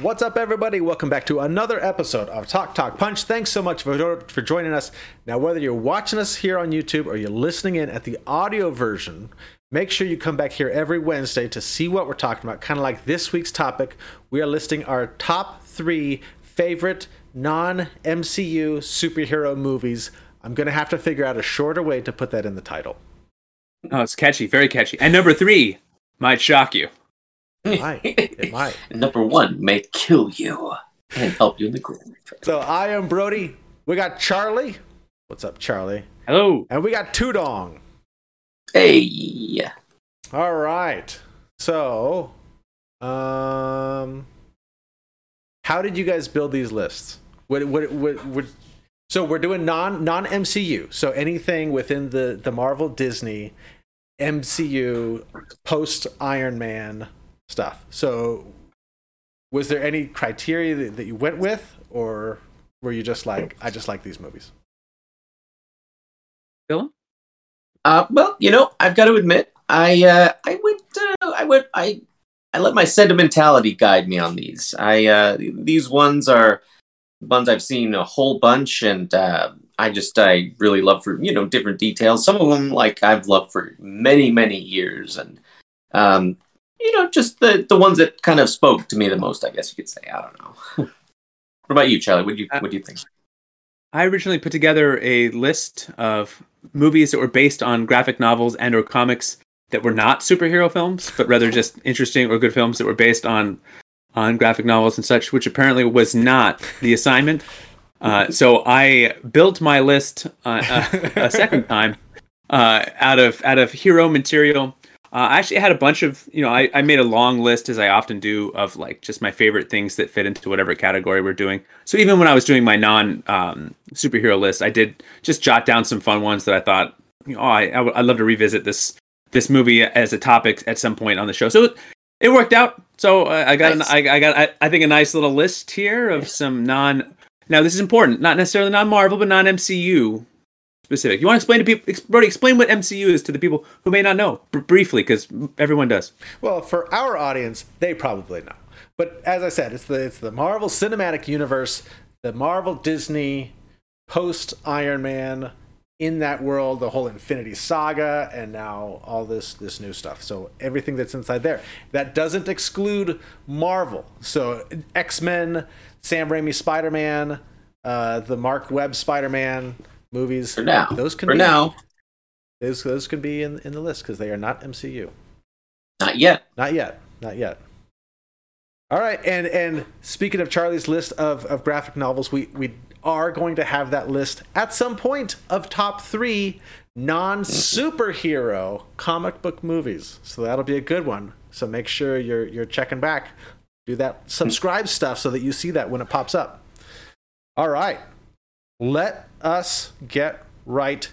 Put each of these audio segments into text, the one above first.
What's up, everybody? Welcome back to another episode of Talk Talk Punch. Thanks so much for, for joining us. Now, whether you're watching us here on YouTube or you're listening in at the audio version, make sure you come back here every Wednesday to see what we're talking about. Kind of like this week's topic, we are listing our top three favorite non MCU superhero movies. I'm going to have to figure out a shorter way to put that in the title. Oh, it's catchy, very catchy. And number three might shock you. It might. It might. Number one may kill you and help you in the grave. So I am Brody. We got Charlie. What's up, Charlie? Hello. And we got Tudong. Hey. All right. So, um, how did you guys build these lists? What, what, what, what, so we're doing non non MCU. So anything within the the Marvel Disney MCU post Iron Man stuff. So was there any criteria that, that you went with, or were you just like, I just like these movies? Dylan? Uh, well, you know, I've got to admit, I uh, I went, uh, I went, I I let my sentimentality guide me on these. I uh, these ones are ones I've seen a whole bunch, and uh, I just I really love for you know different details. Some of them like I've loved for many many years, and um, you know just the the ones that kind of spoke to me the most. I guess you could say. I don't know. what about you, Charlie? What do you what do you think? I originally put together a list of movies that were based on graphic novels and or comics that were not superhero films, but rather just interesting or good films that were based on on graphic novels and such, which apparently was not the assignment. Uh, so I built my list uh, a, a, second time uh, out of out of hero material. Uh, I actually had a bunch of you know I, I made a long list as I often do of like just my favorite things that fit into whatever category we're doing. So even when I was doing my non um, superhero list, I did just jot down some fun ones that I thought you know oh, I, I w- I'd love to revisit this this movie as a topic at some point on the show. So it, it worked out. So uh, I got nice. an, I, I got I, I think a nice little list here of some non now, this is important. Not necessarily non Marvel, but non MCU specific. You want to explain to people, Brody, explain what MCU is to the people who may not know br- briefly, because everyone does. Well, for our audience, they probably know. But as I said, it's the it's the Marvel Cinematic Universe, the Marvel Disney post Iron Man in that world, the whole Infinity Saga, and now all this this new stuff. So everything that's inside there. That doesn't exclude Marvel. So X Men, Sam Raimi Spider Man, uh, the Mark Webb Spider Man movies. For now, those can for be, now. Those those can be in in the list because they are not MCU. Not yet. Not yet. Not yet. All right, and and speaking of Charlie's list of, of graphic novels, we we are going to have that list at some point of top three non superhero comic book movies. So that'll be a good one. So make sure you're you're checking back do that subscribe stuff so that you see that when it pops up. All right. Let us get right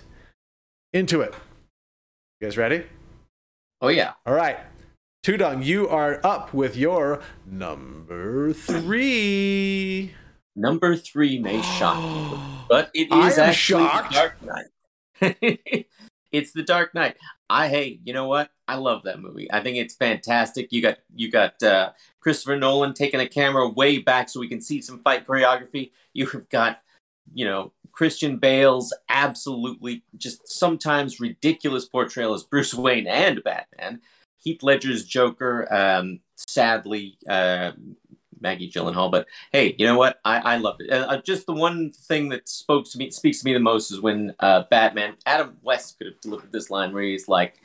into it. You guys ready? Oh, yeah. All right. Tudong, you are up with your number three. Number three may shock you, but it is actually shocked. Dark Knight. it's the Dark Knight. I hey, you know what? I love that movie. I think it's fantastic. You got you got uh, Christopher Nolan taking a camera way back so we can see some fight choreography. You've got you know Christian Bale's absolutely just sometimes ridiculous portrayal as Bruce Wayne and Batman. Heath Ledger's Joker, um, sadly, uh, Maggie Gyllenhaal. But hey, you know what? I, I love it. Uh, just the one thing that spoke to me, speaks to me the most is when uh, Batman, Adam West could have delivered this line where he's like,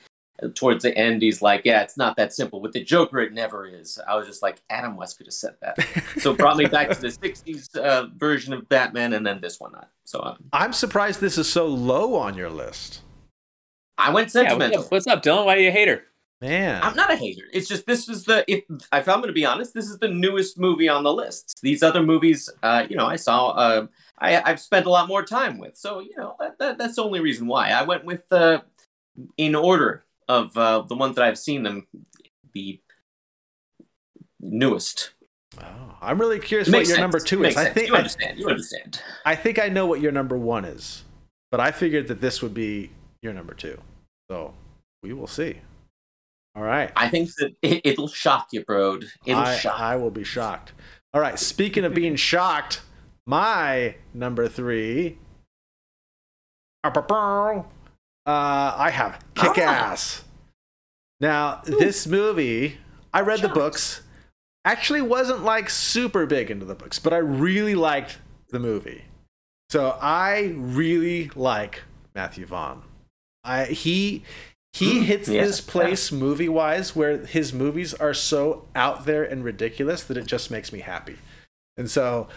towards the end, he's like, "Yeah, it's not that simple." With the Joker, it never is. I was just like, Adam West could have said that. so it brought me back to the '60s uh, version of Batman, and then this one. So um, I'm surprised this is so low on your list. I went sentimental. Yeah, what's, up, what's up, Dylan? Why are you a hater? Man, I'm not a hater. It's just this is the if, if I'm going to be honest, this is the newest movie on the list. These other movies, uh, you know, I saw, uh, I, I've spent a lot more time with. So you know, that, that that's the only reason why I went with uh, in order of uh, the ones that I've seen them, the newest. Oh, I'm really curious what your sense. number two is. I think you understand. You understand. I think I know what your number one is, but I figured that this would be your number two. So we will see. All right. I think that it, will shock you, bro. It'll I, shock. I will be shocked. All right. Speaking of being shocked, my number three. Uh, I have Kick Ass. Now, this movie, I read the books. Actually, wasn't like super big into the books, but I really liked the movie. So I really like Matthew Vaughn. I he he hits yeah. this place movie wise where his movies are so out there and ridiculous that it just makes me happy. And so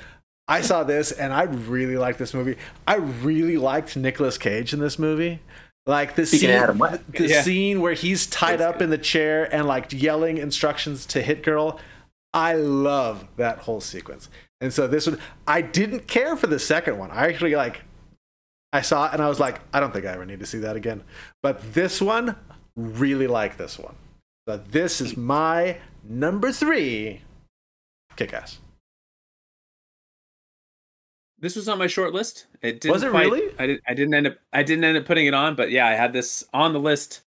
I saw this and I really liked this movie. I really liked Nicolas Cage in this movie. Like the Speaking scene, Adam West. the Yeah. scene where he's tied That's up in the chair and like yelling instructions to Hit Girl. I love that whole sequence. And so this one, I didn't care for the second one. I actually like, I saw it and I was like, I don't think I ever need to see that again. But this one, really like this one. So this is my number three, Kick Ass. This was on my short list. It didn't Was it quite- really? I, did, I didn't end up. I didn't end up putting it on, but yeah, I had this on the list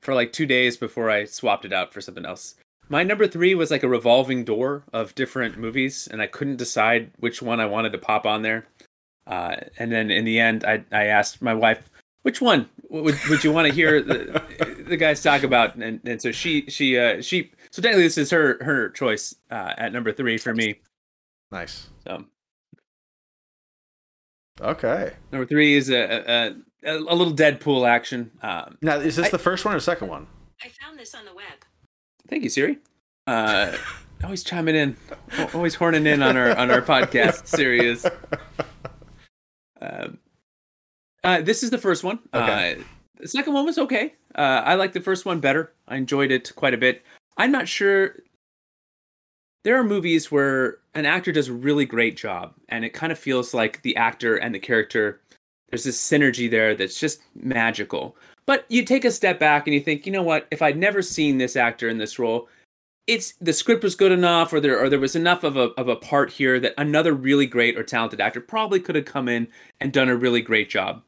for like two days before I swapped it out for something else. My number three was like a revolving door of different movies, and I couldn't decide which one I wanted to pop on there. Uh, and then in the end, I I asked my wife, "Which one would would you want to hear the, the guys talk about?" And and so she she uh she so technically this is her her choice uh, at number three for me. Nice. So Okay. Number three is a a, a, a little Deadpool action. Um, Now, is this I- the first one or second one? I found this on the web. thank you, Siri. Uh, always chiming in, always horning in on our on our podcast. Siri is. Um, uh, this is the first one. Okay. Uh, the second one was okay. Uh, I like the first one better. I enjoyed it quite a bit. I'm not sure. There are movies where an actor does a really great job, and it kind of feels like the actor and the character. There's this synergy there that's just magical. But you take a step back and you think, you know what? If I'd never seen this actor in this role, it's the script was good enough, or there or there was enough of a of a part here that another really great or talented actor probably could have come in and done a really great job.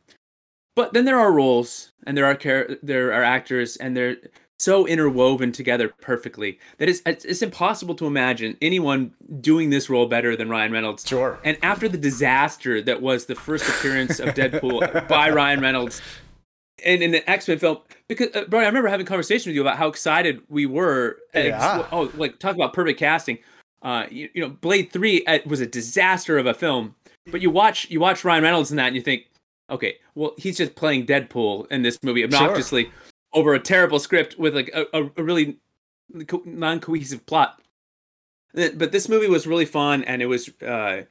But then there are roles, and there are char- there are actors, and they're so interwoven together perfectly that it's it's it's impossible to imagine anyone doing this role better than Ryan Reynolds. Sure. And after the disaster that was the first appearance of Deadpool by Ryan Reynolds in, in the X Men film, because uh, Brian, I remember having a conversation with you about how excited we were. At Yeah. oh, like talk about perfect casting. Uh, you, you know, Blade Three uh, was a disaster of a film, but you watch you watch Ryan Reynolds in that, and you think, okay, well, he's just playing Deadpool in this movie obnoxiously over a terrible script with like a, a, a really non-cohesive plot. But this movie was really fun, and it was uh,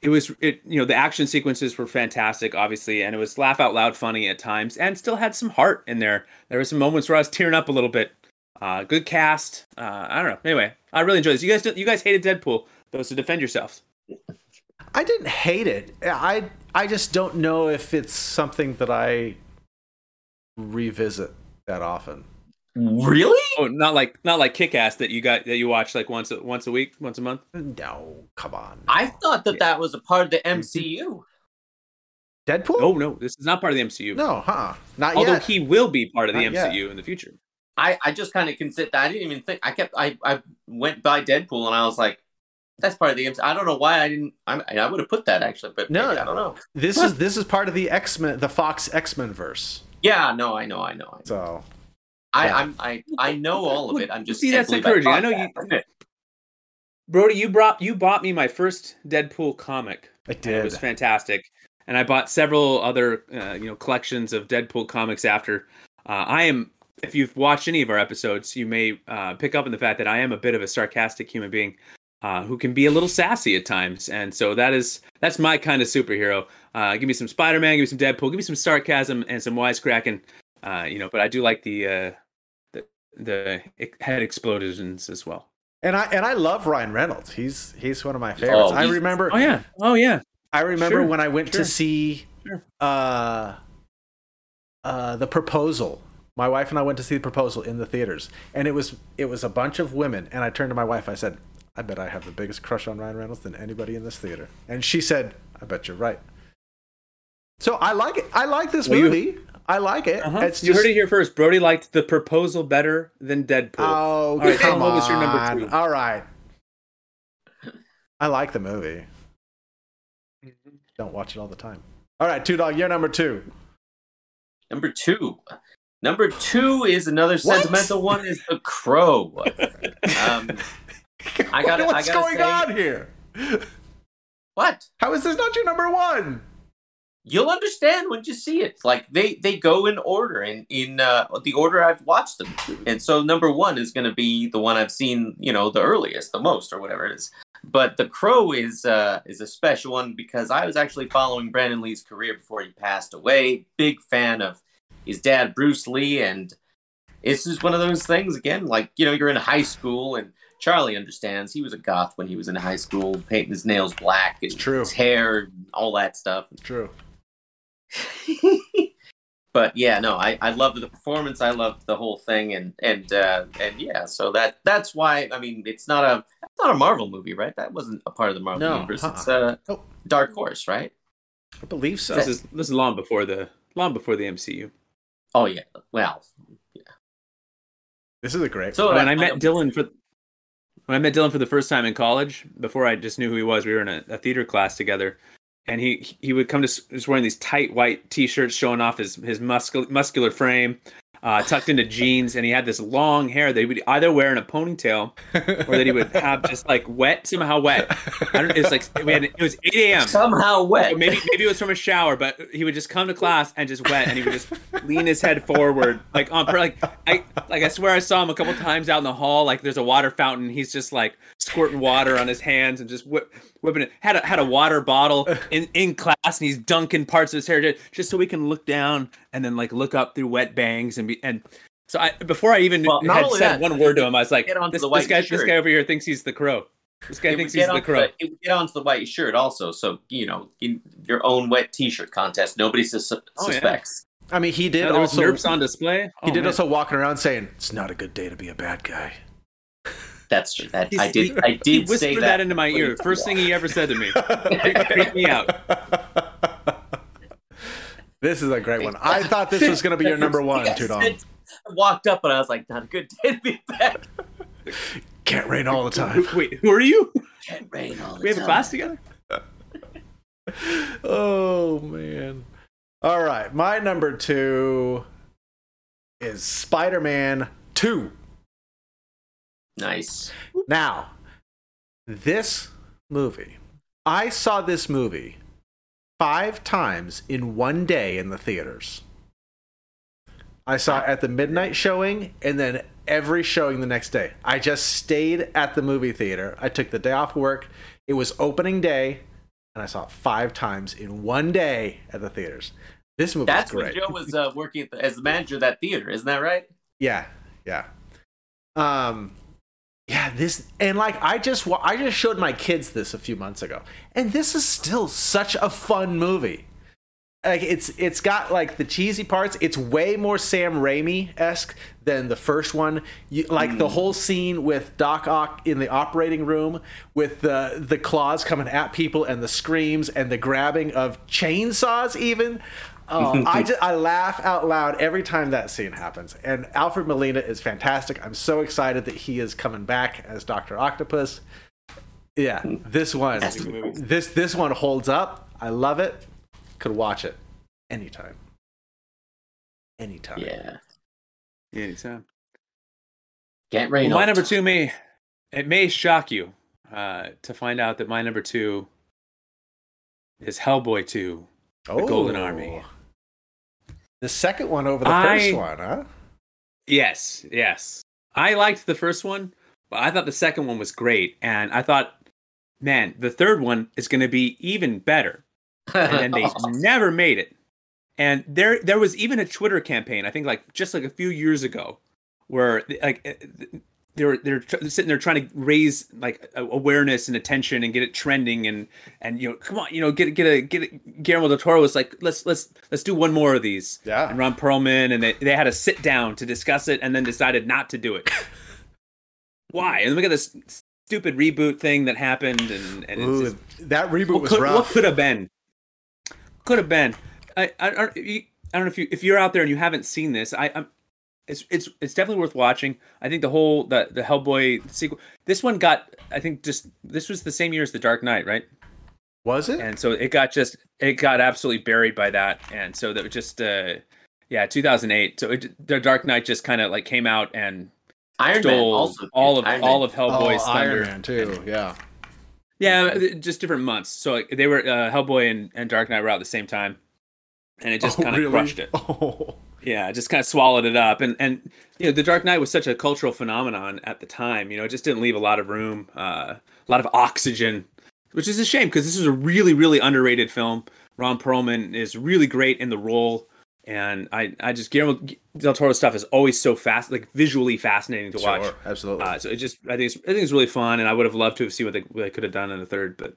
it was it you know the action sequences were fantastic, obviously, and it was laugh out loud funny at times, and still had some heart in there. There were some moments where I was tearing up a little bit. Uh, good cast. Uh, I don't know. Anyway, I really enjoyed this. You guys, you guys hated Deadpool, though, so defend yourselves. I didn't hate it. I I just don't know if it's something that I revisit that often. Really? Oh, not like not like Kick Ass that you got that you watch like once a, once a week, once a month. No, come on. I thought that Yeah. that was a part of the mm-hmm. MCU. Deadpool? Oh no, this is not part of the MCU. No, huh? Not Although yet. he will be part of the Not yet. MCU in the future. I, I just kind of consider that. I didn't even think. I kept. I, I went by Deadpool and I was like, that's part of the MCU. I don't know why I didn't. I, I would have put that actually, but No. maybe, I don't know. This is this is part of the X Men, the Fox X Men verse. Yeah, no, I know, I know. I know. So I, Yeah. I'm, I, I know all of it. I'm just See, that's encouraging. I thought know that. you- Brody, you brought you bought me my first Deadpool comic. I did. It was fantastic, and I bought several other uh, you know collections of Deadpool comics after. Uh, I am, if you've watched any of our episodes, you may uh, pick up on the fact that I am a bit of a sarcastic human being. Uh, who can be a little sassy at times, and so that is that's my kind of superhero. Uh, give me some Spider-Man, give me some Deadpool, give me some sarcasm and some wisecracking. Uh, you know, but I do like the uh, the the head explosions as well. and I and I love Ryan Reynolds. He's he's one of my favorites. Oh, I remember Oh yeah, oh yeah. I remember Sure, when I went sure. to see Sure. uh uh the proposal. My wife and I went to see the proposal in the theaters. And it was it was a bunch of women and I turned to my wife, I said, I bet I have the biggest crush on Ryan Reynolds than anybody in this theater. And she said, I bet you're right. So I like it. I like this Well, you- movie. I like it. Uh-huh. It's you just heard it here first. Brody liked the proposal better than Deadpool. Oh, right, come Dan, what was your number on. two? All right. I like the movie. Don't watch it all the time. All right, two dog. You're number two. Number two. Number two is another sentimental one. Is The Crow. Um, I gotta- I gotta going say- on here? what? How is this not your number one? You'll understand when you see it. Like they they go in order in in uh, the order I've watched them, and so number one is going to be the one I've seen, you know, the earliest, the most, or whatever it is. But The Crow is uh, is a special one because I was actually following Brandon Lee's career before he passed away. Big fan of his dad, Bruce Lee, and it's just one of those things again. Like you know, you're in high school, and Charlie understands. He was a goth when he was in high school, painting his nails black and true. his hair, and all that stuff. True. but yeah, no, I, I loved the performance. I loved the whole thing, and and uh, and yeah, so that that's why. I mean, it's not a it's not a Marvel movie, right? That wasn't a part of the Marvel No, universe. uh-uh. It's uh, Oh. Dark Horse, right? I believe so. This is this is long before the long before the MCU. Oh yeah. Well, This is a great. so when that's I met number- Dylan for when I met Dylan for the first time in college, before I just knew who he was, we were in a, a theater class together, and he he would come to s- just wearing these tight white t-shirts showing off his his muscular muscular frame, uh, tucked into jeans, and he had this long hair that he would either wear in a ponytail or that he would have just like wet somehow wet. I don't. It was like we had it was 8 a.m. somehow wet. Or maybe maybe it was from a shower, but he would just come to class and just wet, and he would just lean his head forward, like on like I like I swear I saw him a couple times out in the hall. Like there's a water fountain, he's just like squirting water on his hands and just whip, whipping it. Had a had a water bottle in in class, and he's dunking parts of his hair just, just so we can look down and then like look up through wet bangs and be and. So I before I even Well, had said that, one word to him, I was like, get onto this, the this white guy this guy over here thinks he's the crow. This guy it thinks he's the crow. the, it would get onto the white shirt also. So you know, in your own wet T-shirt contest, nobody sus- Oh, yeah. suspects. I mean, he did Yeah, there was also. nerfs on display. he Oh, did man. also walking around saying, "It's not a good day to be a bad guy." That's true. That He's- I did. he- I he did whispered say that. that. into my ear. First thing he ever said to me. Creep- creep me out. This is a great one. I thought this was going to be your number one, Yes, Tudong. it- I walked up and I was like, "Not a good day to be back." Can't rain all the time. Wait, who are you? Can't rain all the time. We have a class together. Oh man. All right, my number two is Spider-Man Two. Nice. Now, this movie, I saw this movie five times in one day in the theaters. I saw it at the midnight showing and then every showing the next day. I just stayed at the movie theater. I took the day off work. It was opening day, and I saw it five times in one day at the theaters. This movie That's great. Joe was uh, working at the, as the manager of that theater, isn't that right? Yeah, yeah. Um, yeah. This and like I just I just showed my kids this a few months ago, and this is still such a fun movie. Like it's it's got like the cheesy parts. It's way more Sam Raimi esque than the first one. You, like the whole hmm. scene with Doc Ock in the operating room with the the claws coming at people and the screams and the grabbing of chainsaws even. Oh, I just I laugh out loud every time that scene happens. And Alfred Molina is fantastic. I'm so excited that he is coming back as Doctor Octopus. Yeah, this one, That's the movie. this this one holds up. I love it. Could watch it anytime. Anytime. Yeah. Yeah, anytime. Can't rain. Well, my number two may it may shock you uh, to find out that my number two is Hellboy two. Oh, Golden Army. The second one over the I- first one, huh? Yes, yes. I liked the first one, but I thought the second one was great, and I thought, man, the third one is going to be even better. and then they never made it. And there, there was even a Twitter campaign. I think like just like a few years ago, where like eh, eh, they were they're tr- sitting there trying to raise like awareness and attention and get it trending and and you know come on you know get get a get a, Guillermo del Toro was like let's let's let's do one more of these Yeah. and Ron Perlman and they they had to sit down to discuss it and then decided not to do it. Why? And then we got this stupid reboot thing that happened and and it's Ooh, just, that reboot what was could, rough. what could have been? Could have been. I, I, I, I don't know if you if you're out there and you haven't seen this. I I'm, it's it's it's definitely worth watching. I think the whole the the Hellboy sequel. This one got I think just this was the same year as the Dark Knight, right? Was it? And so it got just it got absolutely buried by that, and so that was just uh yeah 2008. So it, the Dark Knight just kind of like came out and Iron Man stole also all of Iron all Man. of Hellboy's oh, thunder. Iron Man too. Yeah. Yeah, just different months. So like, they were uh, Hellboy and, and Dark Knight were out at the same time, and it just Oh, kind of really? crushed it. Oh. Yeah, just kind of swallowed it up. And and you know, the Dark Knight was such a cultural phenomenon at the time. You know, it just didn't leave a lot of room, uh, a lot of oxygen, which is a shame because this is a really really underrated film. Ron Perlman is really great in the role, and I I just Guillermo del Toro stuff is always so fast, like visually fascinating to watch. Sure, absolutely. Uh, so it just, I think it's, I think it's really fun, and I would have loved to have seen what they, what they could have done in the third, but,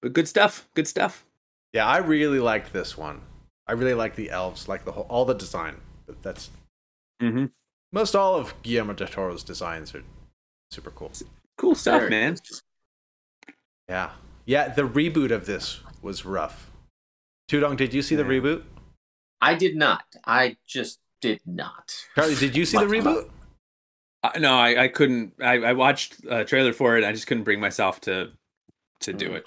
but good stuff, good stuff. yeah, I really liked this one. I really like the elves, like the whole, all the design. But that's Mm-hmm. most all of Guillermo del Toro's designs are super cool. Cool stuff, Very man. Yeah, yeah. The reboot of this was rough. Tudong, did you see the reboot? I did not. I just did not. Charlie, did you see the reboot? I, no, I, I couldn't. I, I watched a trailer for it. I just couldn't bring myself to to do Mm. it.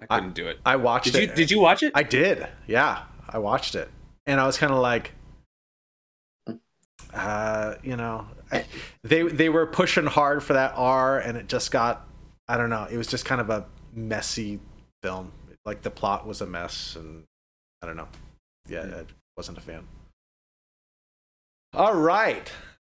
I couldn't do it. I watched Did you it. Did you watch it? I did. Yeah, I watched it, and I was kind of like, uh, you know, I, they they were pushing hard for that R, and it just got, I don't know, it was just kind of a messy film. Like the plot was a mess, and I don't know. Yeah, I wasn't a fan. All right,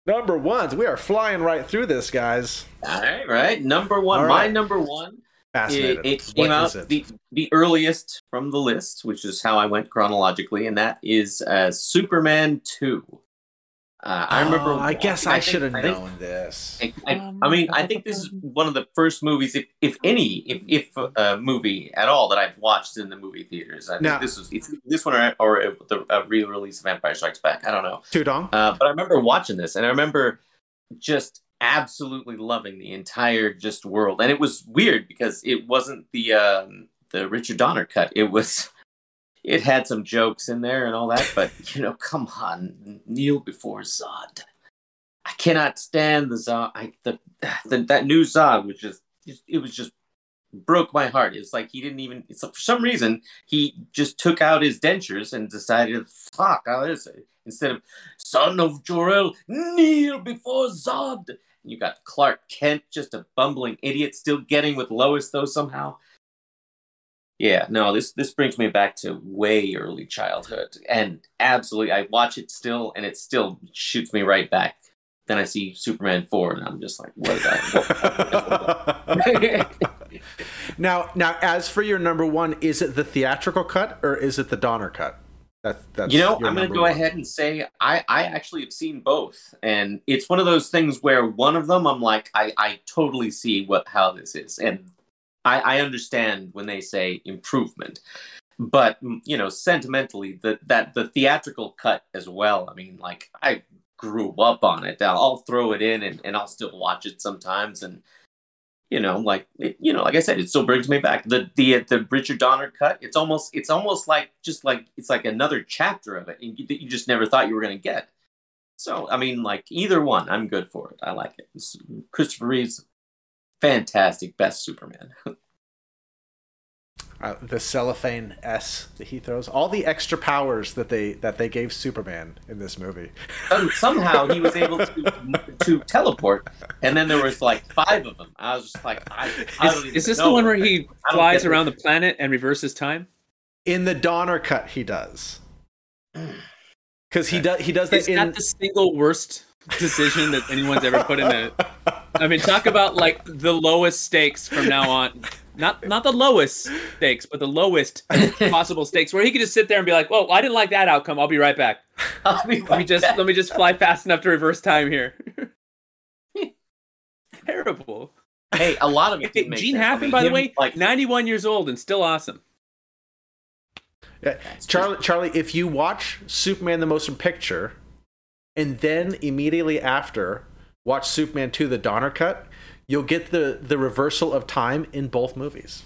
number ones. We are flying right through this, guys. All right, right. Number one. All My right. number one. It, Fascinated. it What came out it? the the earliest from the list, which is how I went chronologically, and that is uh, Superman two. Uh, I remember. Oh, I guess I, think- should have I think- known this. I, I, I mean, I think this is one of the first movies, if, if any, if if a movie at all that I've watched in the movie theaters. I think Now- this was it's this one or, or the a re-release of Empire Strikes Back. I don't know, Tudong. uh, but I remember watching this, and I remember just absolutely loving the entire just world. And it was weird because it wasn't the um, the Richard Donner cut. It was. It had some jokes in there and all that, but you know, come on, kneel before Zod. I cannot stand the Zod. I, the, the that new Zod was just it was just broke my heart. It's like he didn't even. For some reason, he just took out his dentures and decided, "Fuck, how is it?" Instead of "Son of Jor-El, kneel before Zod." And you got Clark Kent, just a bumbling idiot, still getting with Lois though somehow. Yeah, no, this this brings me back to way early childhood, and absolutely, I watch it still, and it still shoots me right back. Then I see Superman four, and I'm just like, what did I? now, now, as for your number one, is it the theatrical cut or is it the Donner cut? That's that's. you know, I'm going to go one. ahead and say I I actually have seen both, and it's one of those things where one of them I'm like, I I totally see what how this is, and I I understand when they say improvement. But mm, you know, sentimentally, the that the theatrical cut as well. I mean, like I grew up on it. I'll, I'll throw it in and, and I'll still watch it sometimes. And you know, like it, you know, like I said, it still brings me back. The the the Richard Donner cut. It's almost it's almost like just like it's like another chapter of it and you, that you just never thought you were gonna get. So I mean, like either one, I'm good for it. I like it. It's, Christopher Reeve's fantastic, best Superman. Uh, the cellophane S that he throws, all the extra powers that they that they gave Superman in this movie. Some- somehow he was able to to teleport, and then there was like five of them. I was just like, I, I Is, is this the one where he I flies get around the planet and reverses time? In the Donner cut, he does. Because he does he does that Is in. that the single worst decision that anyone's ever put in a? I mean, talk about like the lowest stakes from now on. Not not the lowest stakes, but the lowest possible stakes, where he could just sit there and be like, "Well, I didn't like that outcome. I'll be right back. I'll be Let me just back. let me just fly fast enough to reverse time here." Terrible. Hey, a lot of it. Didn't make Gene sense. I Hackman, mean, by the way, like 91 years old and still awesome. Yeah, Charlie, Charlie, if you watch Superman the Motion Picture, and then immediately after watch Superman 2 the Donner cut, you'll get the the reversal of time in both movies.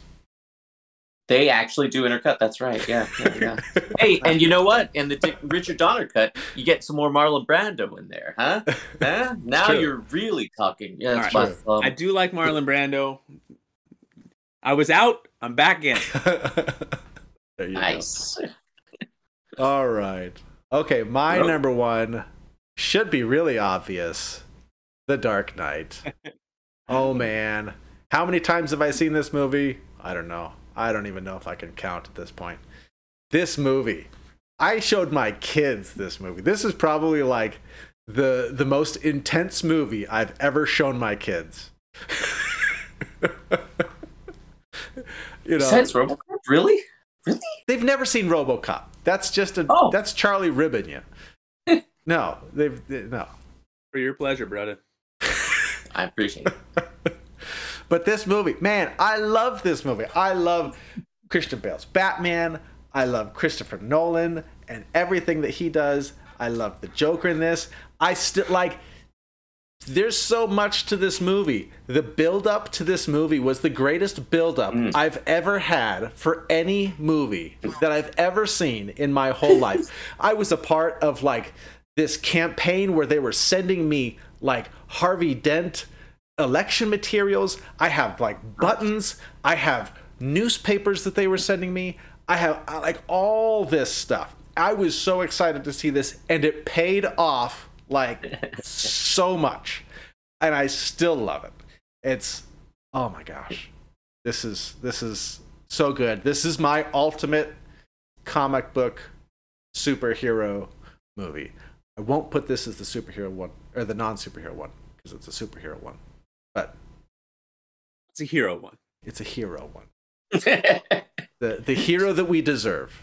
They actually do intercut. That's right. Yeah. yeah, yeah. hey, and you know what? In the Dick, Richard Donner cut, you get some more Marlon Brando in there, huh? huh? Now true. you're really talking. Yeah, that's All my thumb. I do like Marlon Brando. I was out. I'm back in. there you Nice. go. All right. Okay, my Nope. number one should be really obvious. The Dark Knight. oh man, how many times have I seen this movie? I don't know. I don't even know if I can count at this point. This movie. I showed my kids this movie. This is probably like the the most intense movie I've ever shown my kids. you know, Besides RoboCop, really? Really? they've never seen RoboCop. That's just a Oh. that's Charlie ribbing you. no, they've they, no. For your pleasure, brother. I appreciate it. But this movie, man, I love this movie. I love Christian Bale's Batman. I love Christopher Nolan and everything that he does. I love the Joker in this. I still like there's so much to this movie. The build up to this movie was the greatest build up Mm. I've ever had for any movie that I've ever seen in my whole life. I was a part of like this campaign where they were sending me like Harvey Dent election materials. I have like buttons. I have newspapers that they were sending me. I have like all this stuff. I was so excited to see this, and it paid off like so much, and I still love it. It's oh my gosh, this is this is so good. This is my ultimate comic book superhero movie. I won't put this as the superhero one or the non-superhero one because it's a superhero one, but It's a hero one. it's a hero one. The the hero that we deserve.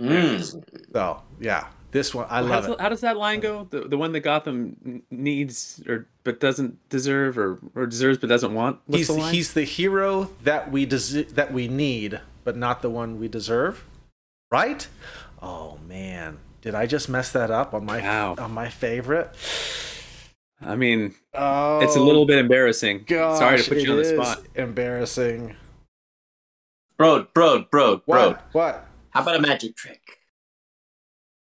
Mm. So yeah, this one I How love does, it. how does that line go? The the one that Gotham needs or but doesn't deserve or or deserves but doesn't want. What's He's the line? he's the hero that we des- that we need, but not the one we deserve. Right? Oh man, did I just mess that up on my Wow. on my favorite? I mean, Oh, it's a oh, little bit embarrassing. Gosh, Sorry to put you on the spot. Embarrassing. Bro, bro, bro, bro. What? What? How about a magic trick?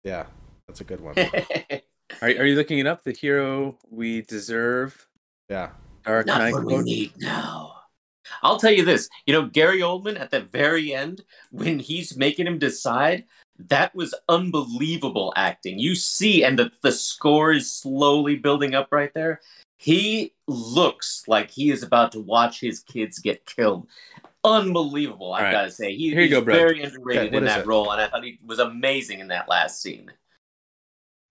Yeah, that's a good one. Are, are you looking it up? The hero we deserve. Yeah. Dark Not Knight. what we need now. I'll tell you this. You know, Gary Oldman at the very end, when he's making him decide, that was unbelievable acting. You see, and the, the score is slowly building up right there. He looks like he is about to watch his kids get killed. Unbelievable, I've All right. got to say. He, Here you he's go, bro. very underrated Okay, in that it? role, and I thought he was amazing in that last scene.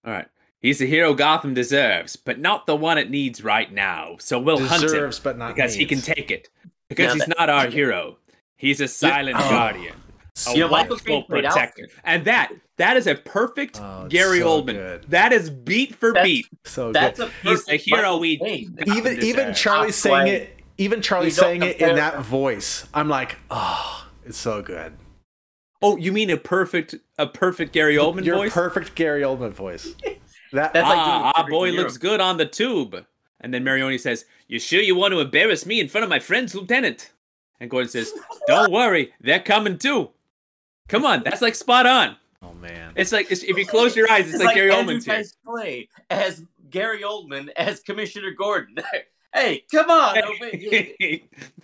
All right. He's the hero Gotham deserves, but not the one it needs right now. So we'll hunt him but not because he can take it. Because Now he's that- not our hero. He's a silent Oh. guardian. A You know, Michael watchful protector. And that that is a perfect Oh, Gary so Oldman. good. That is beat for That's- beat. So That's good. a He's the perfect hero we- Caine. even even. Charlie saying why- it. Even Charlie saying it in that voice, I'm like, oh, it's so good. Oh, you mean a perfect a perfect Gary Oldman Your voice? perfect Gary Oldman voice. That That's like ah, a our boy hero. looks good on the tube. And then Maroni says, You sure you want to embarrass me in front of my friends, Lieutenant? And Gordon says, Don't worry, they're coming too. Come on, that's like spot on. oh man. It's like it's, if you close your eyes, it's, like, Gary Oldman's here. Dice Clay as Gary Oldman as Commissioner Gordon. hey, come on over here.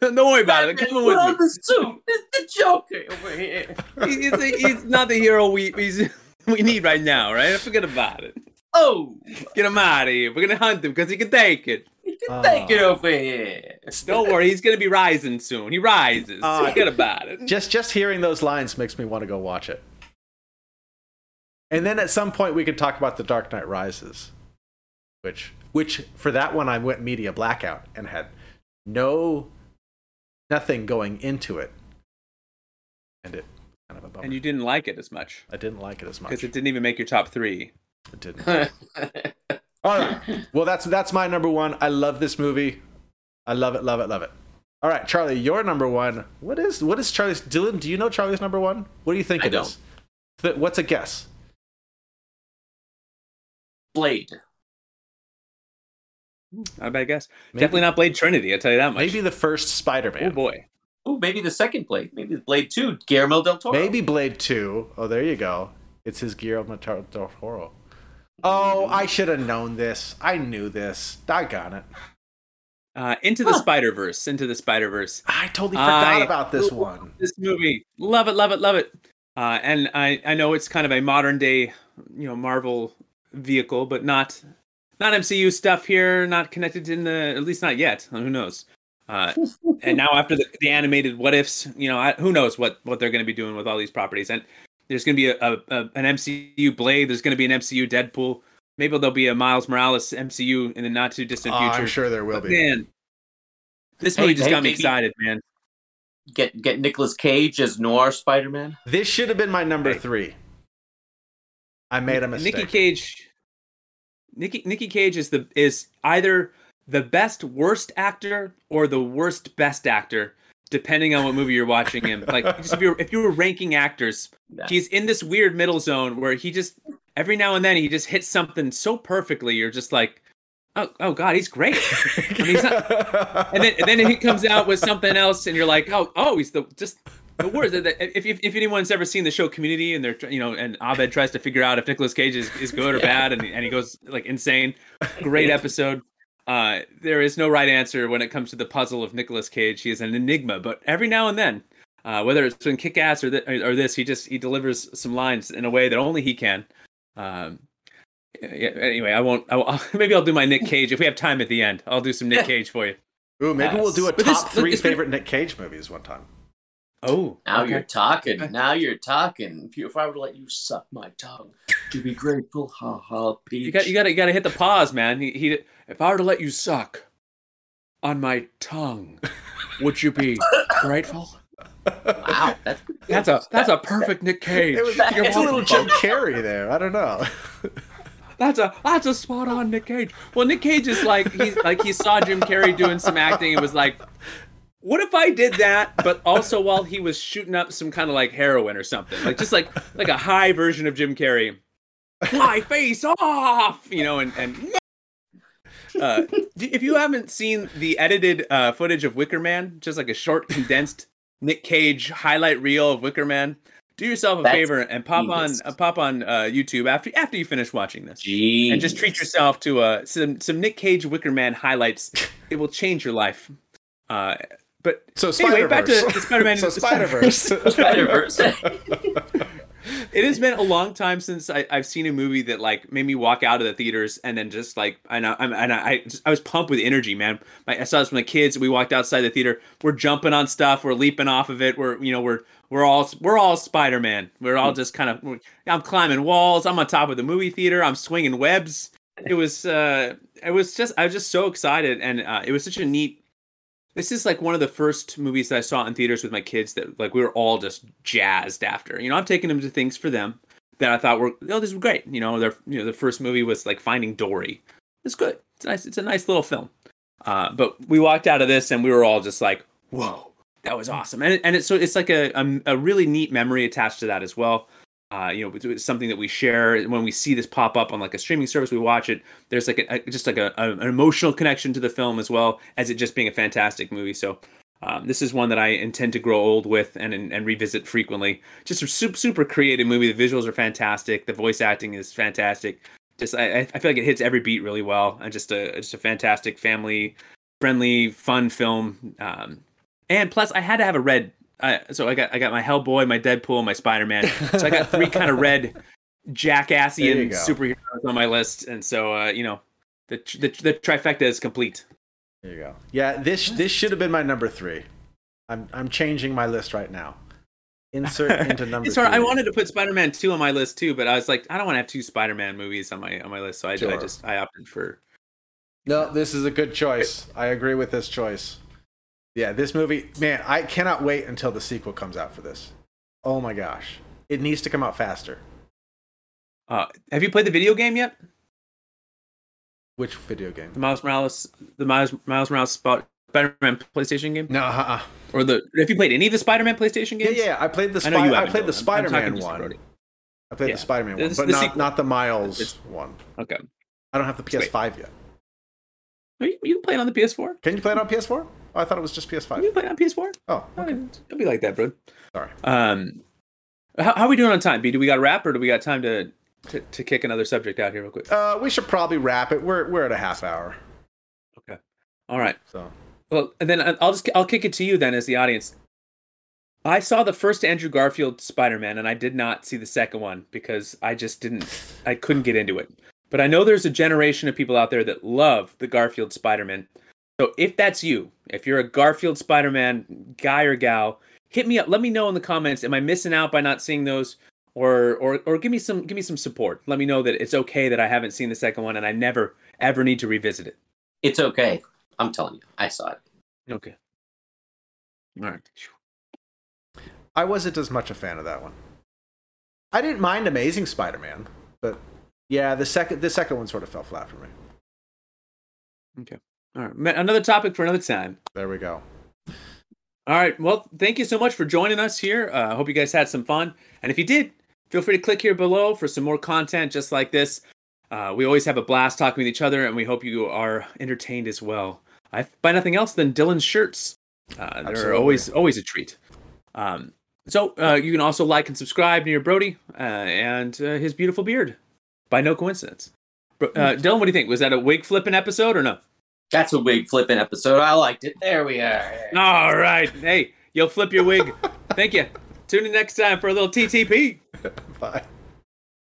Don't worry about it. Come Put on on with the suit. It's the Joker over here. me. He's, he's, he's not the hero we he's, we need right now, right? Forget about it. Oh, Get him out of here. We're gonna hunt him because he can take it. He can Oh. take it over here. Don't worry, he's gonna be rising soon. He rises. Oh. Forget about it. Just just hearing those lines makes me want to go watch it. And then at some point we could talk about The Dark Knight Rises, which which for that one I went media blackout and had no nothing going into it, and it kind of a bummer. And you didn't like it as much I didn't like it as much. because it didn't even make your top three. It didn't. All right. Well, that's that's my number one. I love this movie. I love it, love it, love it. All right, Charlie, your number one. What is what is Charlie's? Dylan, do you know Charlie's number one? What do you think I it is? Th- What's a guess? Blade. Not a bad guess. Maybe- Definitely not Blade Trinity. I'll tell you that much. Maybe the first Spider-Man. Oh boy. Oh, maybe the second Blade. Maybe Blade Two. Guillermo del Toro. Maybe Blade Two. Oh, there you go. It's his Guillermo del Toro. Oh, I should have known this. I knew this. I got it. Uh, into the Huh. Spider Verse. Into the Spider Verse. I totally forgot I about this one. This movie, love it, love it, love it. Uh, and I, I know it's kind of a modern day, you know, Marvel vehicle, but not, not MCU stuff here. Not connected in the, at least not yet. Who knows? Uh, and now after the, the animated what ifs, you know, I, who knows what what they're going to be doing with all these properties. And there's going to be a, a, a an MCU Blade. There's going to be an MCU Deadpool. Maybe there'll be a Miles Morales MCU in the not too distant Oh, future. I'm sure there will But be. man, this Hey, movie just hey, got me maybe- excited, man. Get get Nicolas Cage as Noir Spider Man. This should have been my number Hey. three. I made a mistake. Nikki Cage. Nikki Nikki Cage is the is either the best worst actor or the worst best actor, depending on what movie you're watching him. Like just if you're if you were ranking actors, Yeah. he's in this weird middle zone where he just every now and then he just hits something so perfectly. You're just like, oh oh god, he's great. mean, he's And then and then he comes out with something else, and you're like, oh oh, he's the just the worst. If, if, if anyone's ever seen the show Community, and they're you know, and Abed tries to figure out if Nicolas Cage is, is good or bad, and, and he goes like insane. Great episode. Uh, there is no right answer when it comes to the puzzle of Nicolas Cage. He is an enigma, but every now and then, uh, whether it's in Kick Ass or, th- or this, he just he delivers some lines in a way that only he can. Um, yeah, anyway, I won't. I will, maybe I'll do my Nick Cage if we have time at the end. I'll do some Nick Cage for you. Ooh, maybe Uh, we'll do a but this- top three this- favorite Nick Cage movies one time. Oh, Now okay. you're talking. Okay. Now you're talking. If, you, if I were to let you suck my tongue, to be grateful, ha ha, peach. You got you got to you got to hit the pause, man. He, he if I were to let you suck on my tongue, would you be grateful? Wow, that's That's a that's a perfect Nick Cage. It was, it's a little. Jim Carrey there. I don't know. That's a that's a spot on Nick Cage. Well, Nick Cage is like he's like he saw Jim Carrey doing some acting and was like, what if I did that, but also while he was shooting up some kind of like heroin or something, like just like like a high version of Jim Carrey. My face off, you know, and and. Uh, if you haven't seen the edited uh, footage of Wicker Man, just like a short condensed Nick Cage highlight reel of Wicker Man, do yourself a That's favor and pop genius. on uh, pop on uh, YouTube after after you finish watching this Gee. and just treat yourself to uh, some some Nick Cage Wicker Man highlights. It will change your life. But So Anyway, Spider back Verse. to Spider-Man So into Spider Verse. Spider-Verse. it has been a long time since I, I've seen a movie that like made me walk out of the theaters and then just like and I, I'm- and I I, just, I was pumped with energy, man. My, I saw this with the kids. We walked outside the theater. We're jumping on stuff. We're leaping off of it. We're you know we're we're all we're all Spider Man. We're all just kind of I'm climbing walls. I'm on top of the movie theater. I'm swinging webs. It was uh it was just I was just so excited and uh, it was such a neat this is like one of the first movies that I saw in theaters with my kids that like we were all just jazzed after. You know, I'm taking them to things for them that I thought were oh this is great. You know, their you know the first movie was like Finding Dory. It's good. It's nice. It's a nice little film. Uh, but we walked out of this and we were all just like, whoa, that was awesome. And and it's so it's like a, a a really neat memory attached to that as well. Uh, you know, it's- something that we share when we see this pop up on like a streaming service. We watch it. There's like a, a- just like a, a- an emotional connection to the film as well as it just being a fantastic movie. So um, this is one that I intend to grow old with and and, and revisit frequently. Just a super super creative movie. The visuals are fantastic. The voice acting is fantastic. Just I, I feel like it hits every beat really well, and just a just a fantastic family friendly fun film. Um, and plus, I had to have a red. Uh, so I got I got my Hellboy, my Deadpool, my Spider Man. So I got three kind of red jackassian superheroes on my list, and so uh, you know the, the the trifecta is complete. There you go. Yeah, this this should have been my number three. I'm I'm changing my list right now. Insert into number. It's hard. I wanted to put Spider Man two on my list too, but I was like, I don't want to have two Spider Man movies on my on my list, so I, I just I opted for. No, this is a good choice. I agree with this choice. Yeah, this movie, man, I cannot wait until the sequel comes out for this. Oh my gosh, it needs to come out faster. Uh, have you played the video game yet? Which video game? The Miles Morales, the Miles Miles Morales Spider Man PlayStation game, No, uh-uh. or the have you played any of the Spider Man PlayStation games? yeah. I played the I you Spy- I, played the Spider Man one. I played Yeah. the Spider Man one, but not sequel. not the Miles It's- one. Okay. I don't have the. PS5 yet. Oh, You, you can play it on the PS4. Can you play it on PS4? Oh, I thought it was just PS5. You play on PS4? Oh, Okay. Don't be like that, bro. sorry. Um, how, how are we doing on time? B, do we got a wrap or do we got time to, to to kick another subject out here real quick? Uh, we should probably wrap it. We're we're at a half hour. Okay. All right. So Well, and then I'll just I'll kick it to you then as the audience. I saw the first Andrew Garfield Spider-Man and I did not see the second one because I just didn't I couldn't get into it. But I know there's a generation of people out there that love the Garfield Spider-Man. So if that's you, if you're a Garfield Spider-Man guy or gal, hit me up. Let me know in the comments. Am I missing out by not seeing those? Or or or give me some give me some support. Let me know that it's okay that I haven't seen the second one and I never ever need to revisit it. It's okay. I'm telling you, I saw it. Okay. All right. I wasn't as much a fan of that one. I didn't mind Amazing Spider-Man, but yeah, the second the second one sort of fell flat for me. All right. Another topic for another time. There we go. All right. Well, thank you so much for joining us here. I uh, hope you guys had some fun. And if you did, feel free to click here below for some more content just like this. Uh, we always have a blast talking with each other, and we hope you are entertained as well. I buy nothing else than Dylan's shirts. Uh, they're always always a treat. Um, so uh, you can also like and subscribe to your Brody uh, and uh, his beautiful beard, by no coincidence. Bro- Uh, Dylan, what do you think? Was that a wig flipping episode or no? That's a wig flipping episode. I liked it. There we are. All right. Hey, you'll flip your wig. Thank you. Tune in next time for a little TTP. Bye.